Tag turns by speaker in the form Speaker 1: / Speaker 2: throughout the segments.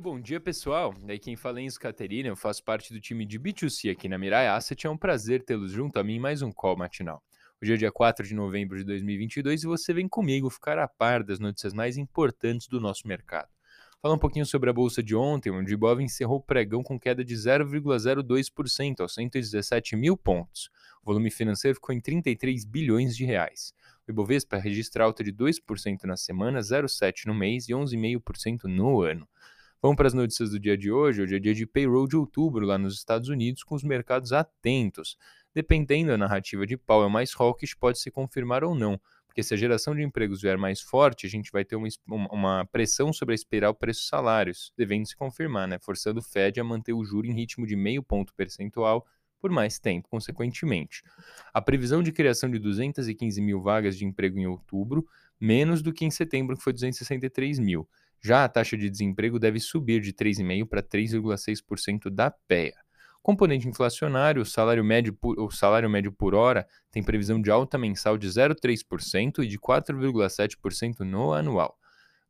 Speaker 1: bom dia, pessoal. Daí quem fala é Enzo Caterina, eu faço parte do time de B2C aqui na Mirai Asset. É um prazer tê-los junto a mim em mais um call matinal. Hoje é dia 4 de novembro de 2022 e você vem comigo ficar a par das notícias mais importantes do nosso mercado. Falar um pouquinho sobre a bolsa de ontem, onde o Ibov encerrou o pregão com queda de 0,02% aos 117 mil pontos. O volume financeiro ficou em 33 bilhões de reais. O Ibovespa registra alta de 2% na semana, 0,7% no mês e 11,5% no ano. Vamos para as notícias do dia de hoje. Hoje é dia de payroll de outubro lá nos Estados Unidos, com os mercados atentos. Dependendo da narrativa de Powell mais hawkish, pode se confirmar ou não, porque se a geração de empregos vier mais forte, a gente vai ter uma, uma pressão sobre a espiral preços-salários, devendo se confirmar, né? forçando o Fed a manter o juro em ritmo de meio ponto percentual por mais tempo, consequentemente. A previsão de criação de 215 mil vagas de emprego em outubro, menos do que em setembro, que foi 263 mil. Já a taxa de desemprego deve subir de 3,5% para 3,6% da PEA. Componente inflacionário, o salário, médio por, o salário médio por hora tem previsão de alta mensal de 0,3% e de 4,7% no anual.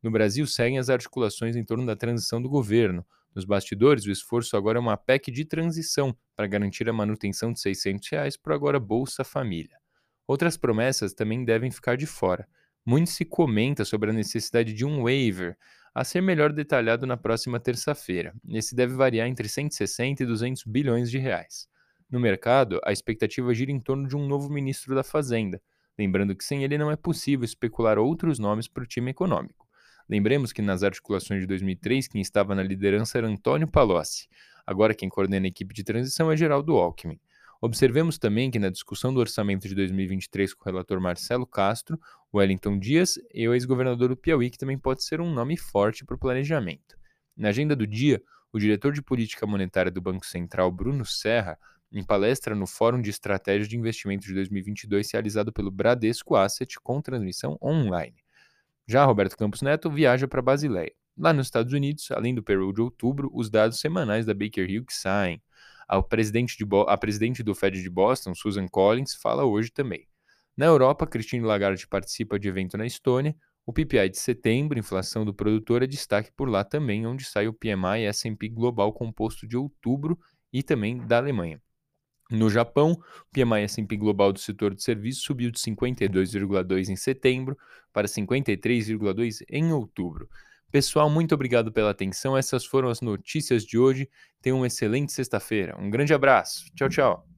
Speaker 1: No Brasil, seguem as articulações em torno da transição do governo. Nos bastidores, o esforço agora é uma PEC de transição para garantir a manutenção de 600 reais por agora Bolsa Família. Outras promessas também devem ficar de fora. Muito se comenta sobre a necessidade de um waiver a ser melhor detalhado na próxima terça-feira. Esse deve variar entre 160 e 200 bilhões de reais. No mercado, a expectativa gira em torno de um novo ministro da Fazenda, lembrando que sem ele não é possível especular outros nomes para o time econômico. Lembremos que nas articulações de 2003, quem estava na liderança era Antônio Palocci. Agora quem coordena a equipe de transição é Geraldo Alckmin. Observemos também que na discussão do orçamento de 2023 com o relator Marcelo Castro, Wellington Dias e o ex-governador do Piauí, que também pode ser um nome forte para o planejamento. Na agenda do dia, o diretor de política monetária do Banco Central, Bruno Serra, em palestra no Fórum de Estratégia de Investimento de 2022, realizado pelo Bradesco Asset, com transmissão online. Já Roberto Campos Neto viaja para Basileia. Lá nos Estados Unidos, além do payroll de outubro, os dados semanais da Baker Hughes saem. A presidente, de a presidente do Fed de Boston, Susan Collins, fala hoje também. Na Europa, Christine Lagarde participa de evento na Estônia. O PPI de setembro, inflação do produtor, é destaque por lá também, onde sai o PMI S&P Global composto de outubro e também da Alemanha. No Japão, o PMI S&P Global do setor de serviços subiu de 52,2 em setembro para 53,2 em outubro. Pessoal, muito obrigado pela atenção. Essas foram as notícias de hoje. Tenham uma excelente sexta-feira. Um grande abraço. Tchau, tchau.